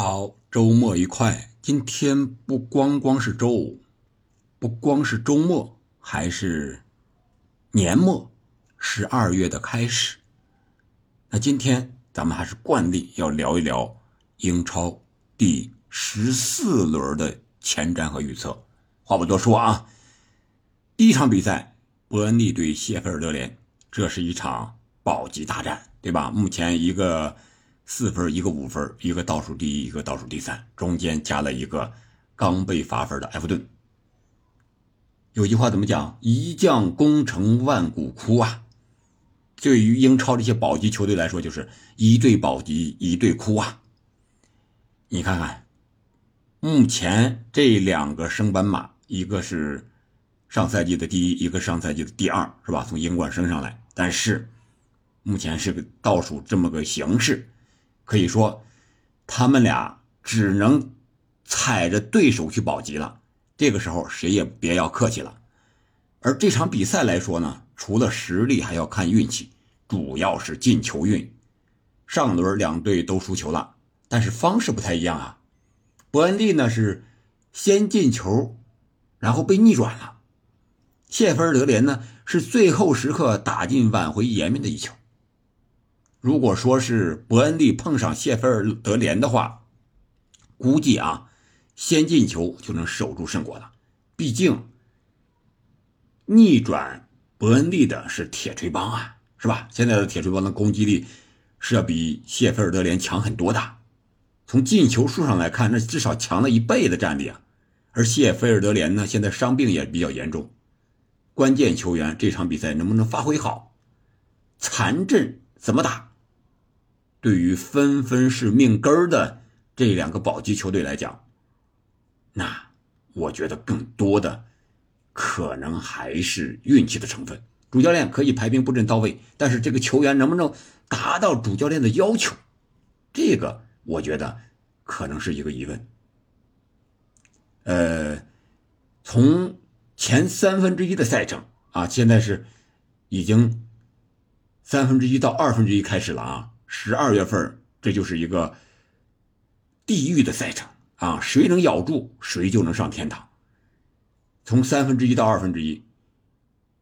好，周末愉快。今天不光光是周五，不光是周末，还是年末，十二月的开始。那今天咱们还是惯例要聊一聊英超第十四轮的前瞻和预测。话不多说啊，第一场比赛，伯恩利对谢菲尔德联，这是一场保级大战，对吧？目前一个。四分，一个五分，一个倒数第一，一个倒数第三，中间加了一个刚被罚分的埃弗顿。有句话怎么讲？一将功成万骨枯啊！对于英超这些保级球队来说，就是一队保级一队哭啊！你看看，目前这两个升班马，一个是上赛季的第一，一个上赛季的第二，是吧？从英冠升上来，但是目前是个倒数这么个形式。可以说，他们俩只能踩着对手去保级了。这个时候，谁也别要客气了。而这场比赛来说呢，除了实力，还要看运气，主要是进球运。上轮两队都输球了，但是方式不太一样啊。伯恩利呢是先进球，然后被逆转了；谢菲尔德联呢是最后时刻打进挽回颜面的一球。如果说是伯恩利碰上谢菲尔德联的话，估计啊，先进球就能守住胜果了。毕竟逆转伯恩利的是铁锤帮啊，是吧？现在的铁锤帮的攻击力是要比谢菲尔德联强很多的。从进球数上来看，那至少强了一倍的战力啊。而谢菲尔德联呢，现在伤病也比较严重，关键球员这场比赛能不能发挥好？残阵怎么打？对于纷纷是命根儿的这两个保级球队来讲，那我觉得更多的可能还是运气的成分。主教练可以排兵布阵到位，但是这个球员能不能达到主教练的要求，这个我觉得可能是一个疑问。呃，从前三分之一的赛程啊，现在是已经三分之一到二分之一开始了啊。十二月份，这就是一个地狱的赛程啊！谁能咬住，谁就能上天堂。从三分之一到二分之一，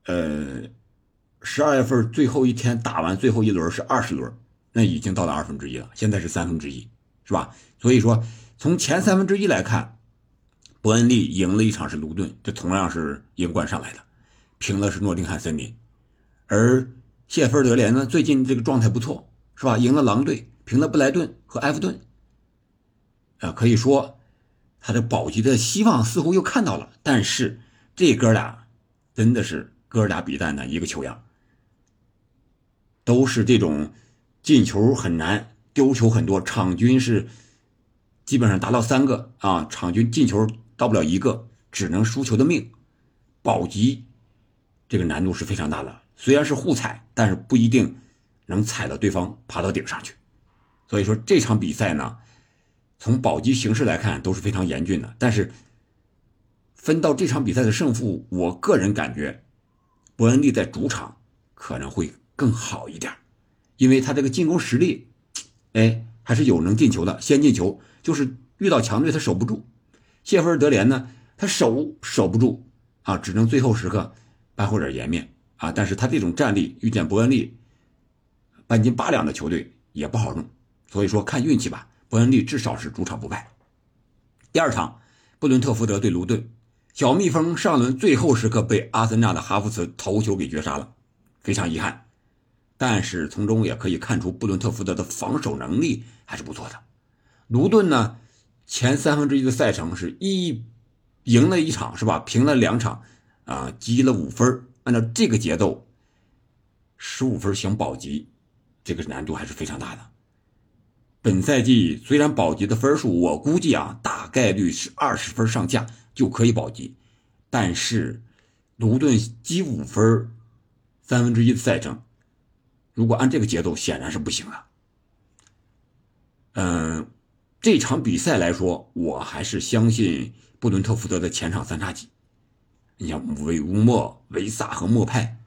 呃，十二月份最后一天打完最后一轮是二十轮，那已经到了二分之一了。现在是三分之一，是吧？所以说，从前三分之一来看，伯恩利赢了一场是卢顿，这同样是英冠上来的，平了是诺丁汉森林，而谢菲尔德联呢，最近这个状态不错。是吧？赢了狼队，平了布莱顿和埃弗顿，啊，可以说他的保级的希望似乎又看到了。但是这哥俩真的是哥俩比蛋呢，一个球样，都是这种进球很难，丢球很多，场均是基本上达到三个啊，场均进球到不了一个，只能输球的命。保级这个难度是非常大的，虽然是互踩，但是不一定。能踩到对方爬到顶上去，所以说这场比赛呢，从保级形势来看都是非常严峻的。但是分到这场比赛的胜负，我个人感觉伯恩利在主场可能会更好一点，因为他这个进攻实力，哎，还是有能进球的，先进球就是遇到强队他守不住。谢菲尔德联呢，他守守不住啊，只能最后时刻扳回点颜面啊。但是他这种战力遇见伯恩利。半斤八两的球队也不好弄，所以说看运气吧。伯恩利至少是主场不败。第二场，布伦特福德对卢顿，小蜜蜂上轮最后时刻被阿森纳的哈弗茨头球给绝杀了，非常遗憾。但是从中也可以看出布伦特福德的防守能力还是不错的。卢顿呢，前三分之一的赛程是一赢了一场是吧？平了两场，啊，积了五分。按照这个节奏，十五分想保级。这个难度还是非常大的。本赛季虽然保级的分数，我估计啊，大概率是二十分上下就可以保级，但是卢顿积五分，三分之一的赛程，如果按这个节奏，显然是不行的。嗯，这场比赛来说，我还是相信布伦特福德的前场三叉戟。你像韦乌莫、维萨和莫派，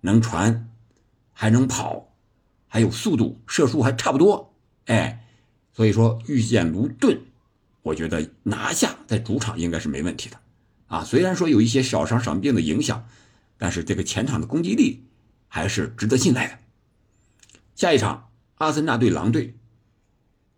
能传，还能跑。还有速度，射术还差不多，哎，所以说遇见卢顿，我觉得拿下在主场应该是没问题的啊。虽然说有一些小伤伤病的影响，但是这个前场的攻击力还是值得信赖的。下一场，阿森纳对狼队。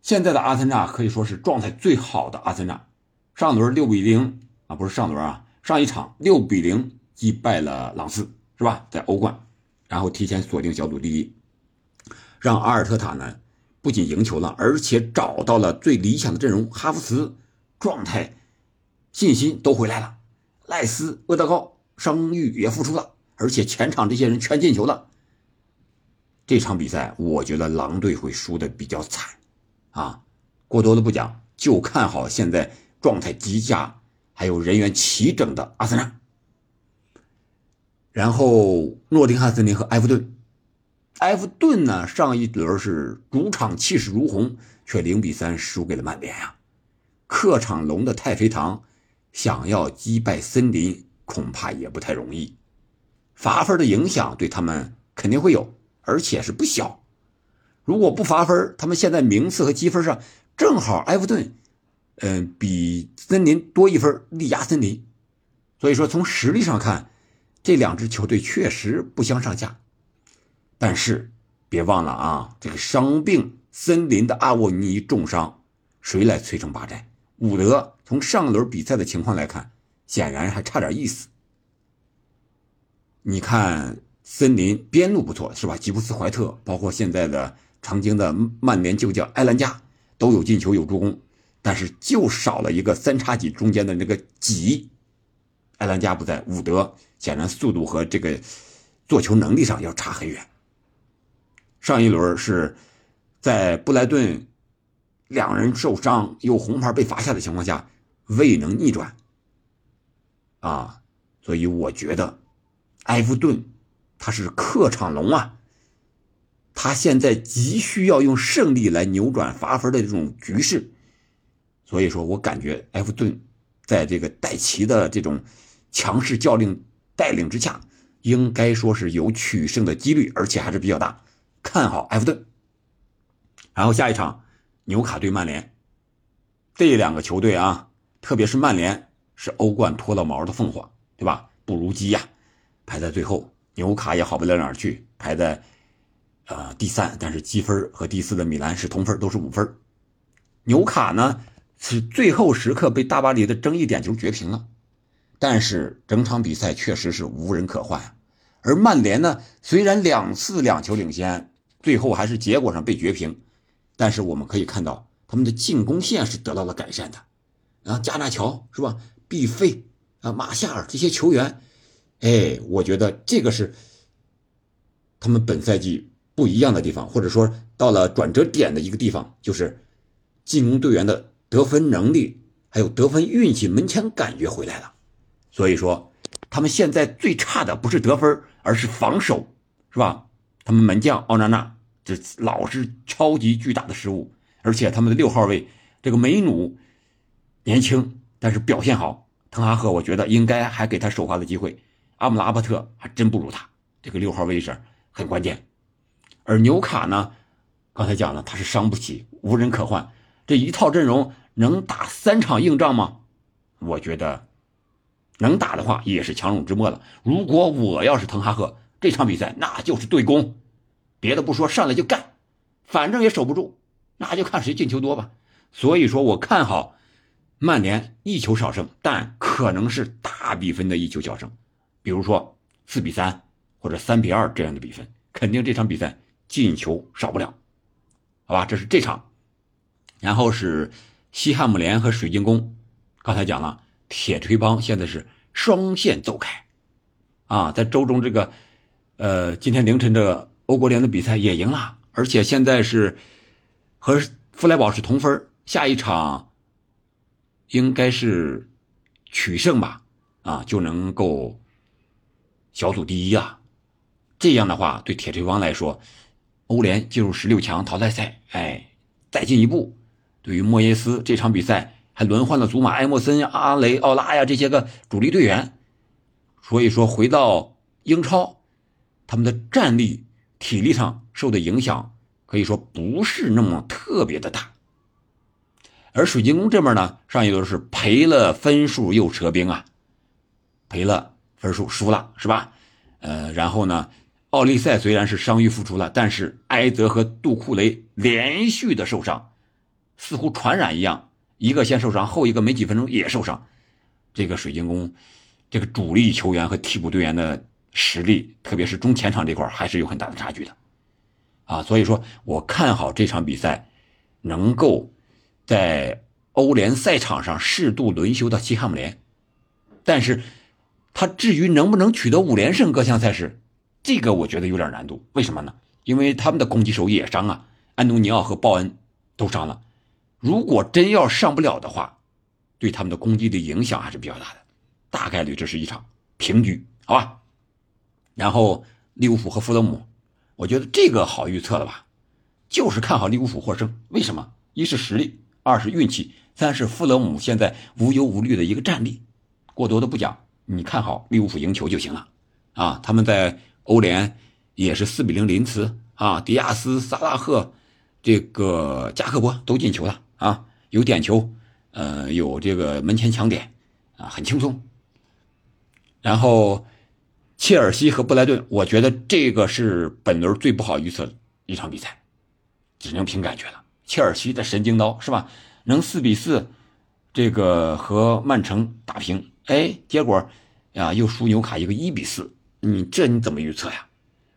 现在的阿森纳可以说是状态最好的阿森纳，上轮六比零啊，不是上轮啊，上一场六比零击败了朗斯，是吧？在欧冠，然后提前锁定小组第一，让阿尔特塔呢不仅赢球了，而且找到了最理想的阵容，哈弗茨状态、信心都回来了，赖斯、厄德高伤愈也复出了，而且前场这些人全进球了。这场比赛，我觉得狼队会输的比较惨。啊，过多的不讲，就看好现在状态极佳、还有人员齐整的阿森纳。然后诺丁汉森林和埃弗顿，埃弗顿呢上一轮是主场气势如虹，却零比三输给了曼联呀。客场龙的太妃糖想要击败森林，恐怕也不太容易。罚分的影响对他们肯定会有，而且是不小。如果不罚分，他们现在名次和积分上正好埃弗顿，嗯，比森林多一分，力压森林。所以说，从实力上看，这两支球队确实不相上下。但是别忘了啊，这个伤病森林的阿沃尼重伤，谁来摧城拔寨？伍德从上轮比赛的情况来看，显然还差点意思。你看森林边路不错是吧？吉布斯、怀特，包括现在的。曾经的曼联旧将埃兰加都有进球有助攻，但是就少了一个三叉戟中间的那个戟。埃兰加不在，伍德显然速度和这个做球能力上要差很远。上一轮是在布莱顿两人受伤又红牌被罚下的情况下未能逆转啊，所以我觉得埃弗顿他是客场龙啊。他现在急需要用胜利来扭转罚分的这种局势，所以说我感觉埃弗顿在这个戴奇的这种强势教练带领之下，应该说是有取胜的几率，而且还是比较大，看好埃弗顿。然后下一场纽卡对曼联，这两个球队啊，特别是曼联是欧冠脱了毛的凤凰，对吧？不如鸡呀，排在最后，纽卡也好不了哪儿去，排在。呃，第三，但是积分和第四的米兰是同分，都是五分。纽卡呢是最后时刻被大巴黎的争议点球绝平了，但是整场比赛确实是无人可换。而曼联呢，虽然两次两球领先，最后还是结果上被绝平，但是我们可以看到他们的进攻线是得到了改善的。然后加纳乔是吧？毕费啊，马夏尔这些球员，哎，我觉得这个是他们本赛季。不一样的地方，或者说到了转折点的一个地方，就是进攻队员的得分能力，还有得分运气、门前感觉回来了。所以说，他们现在最差的不是得分，而是防守，是吧？他们门将奥纳纳这老是超级巨大的失误，而且他们的六号位这个梅努年轻，但是表现好。滕哈赫我觉得应该还给他首发的机会。阿姆拉巴特还真不如他，这个六号位置很关键。而纽卡呢，刚才讲了，他是伤不起，无人可换，这一套阵容能打三场硬仗吗？我觉得能打的话也是强弩之末了。如果我要是滕哈赫，这场比赛那就是对攻，别的不说，上来就干，反正也守不住，那就看谁进球多吧。所以说我看好曼联一球小胜，但可能是大比分的一球小胜，比如说四比三或者三比二这样的比分，肯定这场比赛。进球少不了，好吧，这是这场，然后是西汉姆联和水晶宫。刚才讲了，铁锤帮现在是双线走开，啊，在周中这个，呃，今天凌晨的欧国联的比赛也赢了，而且现在是和弗莱堡是同分，下一场应该是取胜吧，啊，就能够小组第一啊。这样的话，对铁锤帮来说。欧联进入十六强淘汰赛，哎，再进一步。对于莫耶斯这场比赛，还轮换了祖马、埃莫森、阿雷、奥拉呀这些个主力队员，所以说回到英超，他们的战力、体力上受的影响，可以说不是那么特别的大。而水晶宫这边呢，上一轮是赔了分数又折兵啊，赔了分数输了是吧？呃，然后呢，奥利赛虽然是伤愈复出了，但是埃泽和杜库雷连续的受伤，似乎传染一样，一个先受伤，后一个没几分钟也受伤。这个水晶宫这个主力球员和替补队员的实力，特别是中前场这块还是有很大的差距的。啊，所以说我看好这场比赛能够在欧联赛场上适度轮休到西汉姆联，但是他至于能不能取得五连胜各项赛事，这个我觉得有点难度。为什么呢？因为他们的攻击手也伤啊，安东尼奥和鲍恩都伤了。如果真要上不了的话，对他们的攻击的影响还是比较大的，大概率这是一场平局，好吧？然后利物浦和弗勒姆。我觉得这个好预测了吧，就是看好利物浦获胜。为什么？一是实力，二是运气，三是富勒姆现在无忧无虑的一个战力。过多的不讲，你看好利物浦赢球就行了。啊，他们在欧联也是四比零临茨啊，迪亚斯、萨拉赫、这个加克波都进球了啊，有点球，呃，有这个门前抢点啊，很轻松。然后。切尔西和布莱顿，我觉得这个是本轮最不好预测的一场比赛，只能凭感觉了。切尔西的神经刀是吧？能四比四，这个和曼城打平，哎，结果啊又输纽卡一个一比四，你这你怎么预测呀？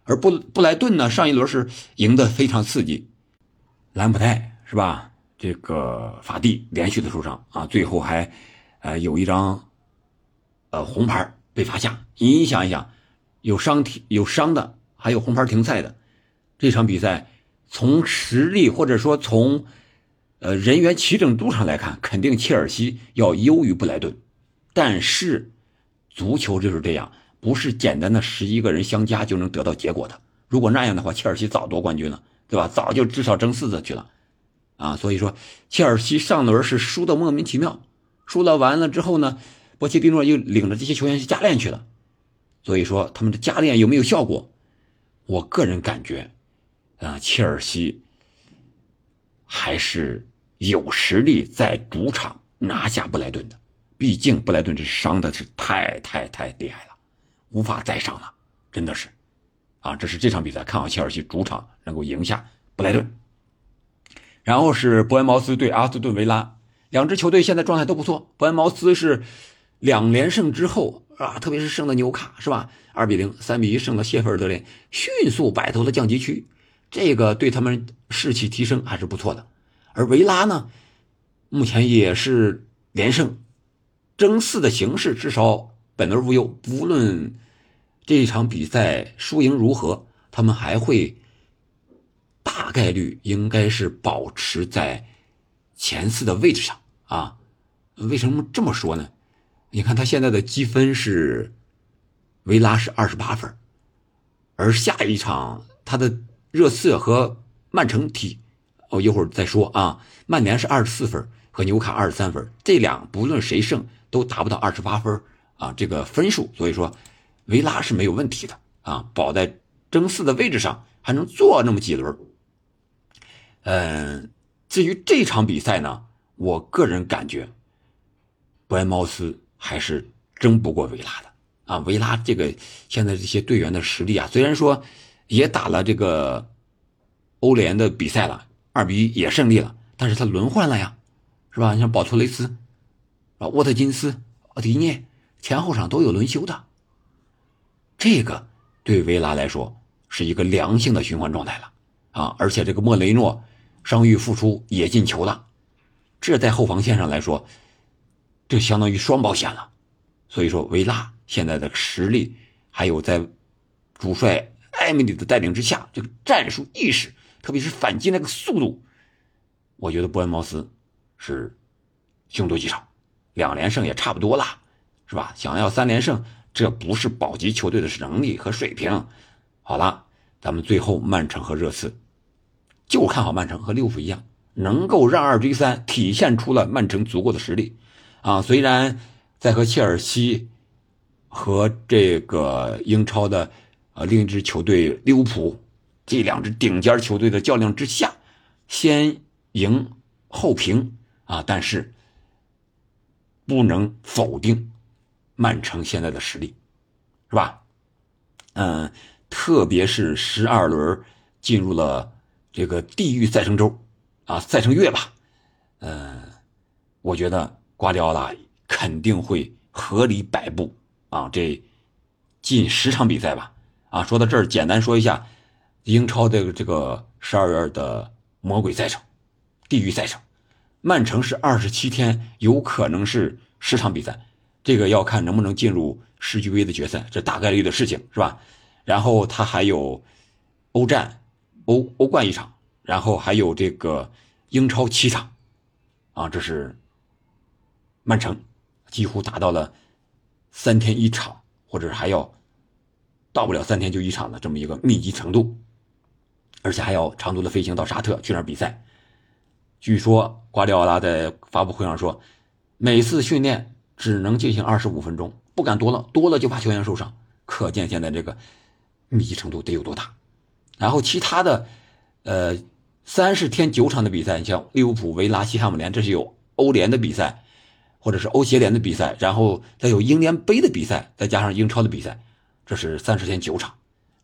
而布布莱顿呢，上一轮是赢得非常刺激，兰普泰是吧？这个法蒂连续的受伤啊，最后还呃有一张呃红牌被罚下，你想一想。有伤停有伤的，还有红牌停赛的，这场比赛从实力或者说从呃人员齐整度上来看，肯定切尔西要优于布莱顿。但是足球就是这样，不是简单的十一个人相加就能得到结果的。如果那样的话，切尔西早夺冠军了，对吧？早就至少争四次去了啊。所以说，切尔西上轮是输的莫名其妙，输了完了之后呢，波切蒂诺又领着这些球员去加练去了。所以说他们的加练有没有效果？我个人感觉，啊，切尔西还是有实力在主场拿下布莱顿的。毕竟布莱顿这伤的是太太太厉害了，无法再伤了，真的是。啊，这是这场比赛看好切尔西主场能够赢下布莱顿。然后是伯恩茅斯对阿斯顿维拉，两支球队现在状态都不错。伯恩茅斯是两连胜之后。啊，特别是胜了纽卡，是吧？二比零、三比一胜了谢菲尔德联，迅速摆脱了降级区，这个对他们士气提升还是不错的。而维拉呢，目前也是连胜，争四的形势至少本轮无忧。不论这一场比赛输赢如何，他们还会大概率应该是保持在前四的位置上啊。为什么这么说呢？你看他现在的积分是，维拉是二十八分，而下一场他的热刺和曼城踢，我一会儿再说啊。曼联是二十四分，和纽卡二十三分，这两不论谁胜都达不到二十八分啊这个分数，所以说维拉是没有问题的啊，保在争四的位置上，还能做那么几轮。嗯，至于这场比赛呢，我个人感觉，伯恩茅斯。还是争不过维拉的啊！维拉这个现在这些队员的实力啊，虽然说也打了这个欧联的比赛了，二比一也胜利了，但是他轮换了呀，是吧？你像保托雷斯啊、沃特金斯、奥迪涅前后场都有轮休的，这个对维拉来说是一个良性的循环状态了啊！而且这个莫雷诺伤愈复出也进球了，这在后防线上来说。这相当于双保险了，所以说维拉现在的实力，还有在主帅艾米里的带领之下，这个战术意识，特别是反击那个速度，我觉得伯恩茅斯是凶多吉少，两连胜也差不多了，是吧？想要三连胜，这不是保级球队的能力和水平。好了，咱们最后曼城和热刺，就看好曼城和利物浦一样，能够让二追三，体现出了曼城足够的实力。啊，虽然在和切尔西和这个英超的呃另一支球队利物浦这两支顶尖球队的较量之下，先赢后平，啊，但是不能否定曼城现在的实力，是吧？嗯，特别是十二轮进入了这个地狱赛程周啊，赛程月吧。嗯，我觉得瓜迪奥拉肯定会合理摆布啊，这近十场比赛吧。啊，说到这儿，简单说一下英超的这个十二月的魔鬼赛程、地狱赛程。曼城是二十七天，有可能是十场比赛，这个要看能不能进入世俱杯的决赛，这大概率的事情是吧？然后他还有欧战、欧欧冠一场，然后还有这个英超七场，啊，这是曼城几乎达到了三天一场，或者还要到不了三天就一场的这么一个密集程度，而且还要长途的飞行到沙特去那儿比赛。据说瓜迪奥拉在发布会上说，每次训练只能进行二十五分钟，不敢多了，多了就怕球员受伤。可见现在这个密集程度得有多大。然后其他的，呃，三十天九场的比赛，像利物浦、维拉、西汉姆联，这是有欧联的比赛，或者是欧协联的比赛，然后再有英联杯的比赛，再加上英超的比赛，这是三十天九场，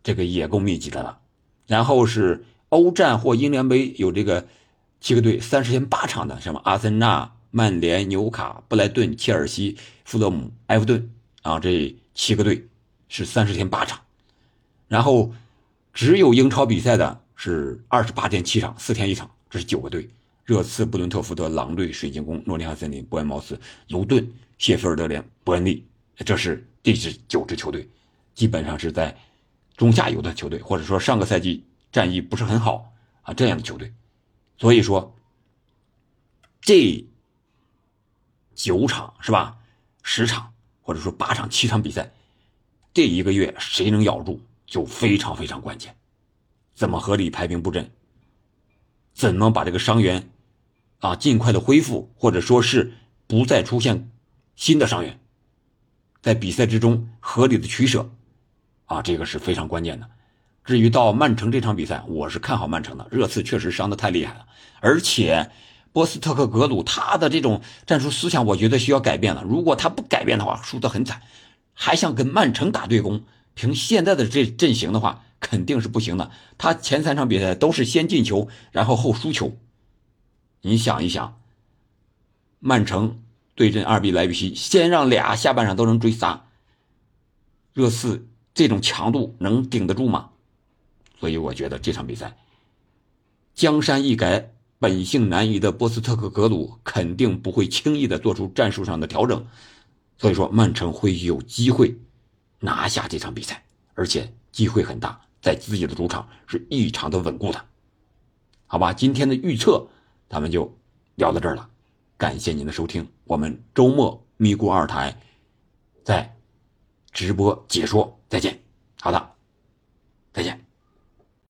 这个也够密集的了。然后是欧战或英联杯有这个。七个队三十天八场的，什么阿森纳、曼联、纽卡、布莱顿、切尔西、富勒姆、埃弗顿啊，这七个队是三十天八场。然后只有英超比赛的是二十八天七场，四天一场，这是九个队：热刺、布伦特福德、狼队、水晶宫、诺丁汉森林、伯恩茅斯、卢顿、谢菲尔德联、伯恩利，这是这支九支球队，基本上是在中下游的球队，或者说上个赛季战绩不是很好啊这样的球队。所以说，这九场是吧？十场或者说八场、七场比赛，这一个月谁能咬住就非常非常关键。怎么合理排兵布阵？怎么把这个伤员啊尽快的恢复，或者说是不再出现新的伤员？在比赛之中合理的取舍啊，这个是非常关键的。至于到曼城这场比赛，我是看好曼城的。热刺确实伤的太厉害了，而且波斯特克格鲁他的这种战术思想，我觉得需要改变了。如果他不改变的话，输得很惨。还想跟曼城打对攻，凭现在的这阵型的话，肯定是不行的。他前三场比赛都是先进球，然后后输球。你想一想，曼城对阵二比莱比锡，先让俩下半场都能追仨，热刺这种强度能顶得住吗？所以我觉得这场比赛，江山易改，本性难移的波斯特克格鲁肯定不会轻易的做出战术上的调整，所以说曼城会有机会拿下这场比赛，而且机会很大，在自己的主场是异常的稳固的，好吧？今天的预测咱们就聊到这儿了，感谢您的收听，我们周末咪咕二台在直播解说，再见，好的，再见。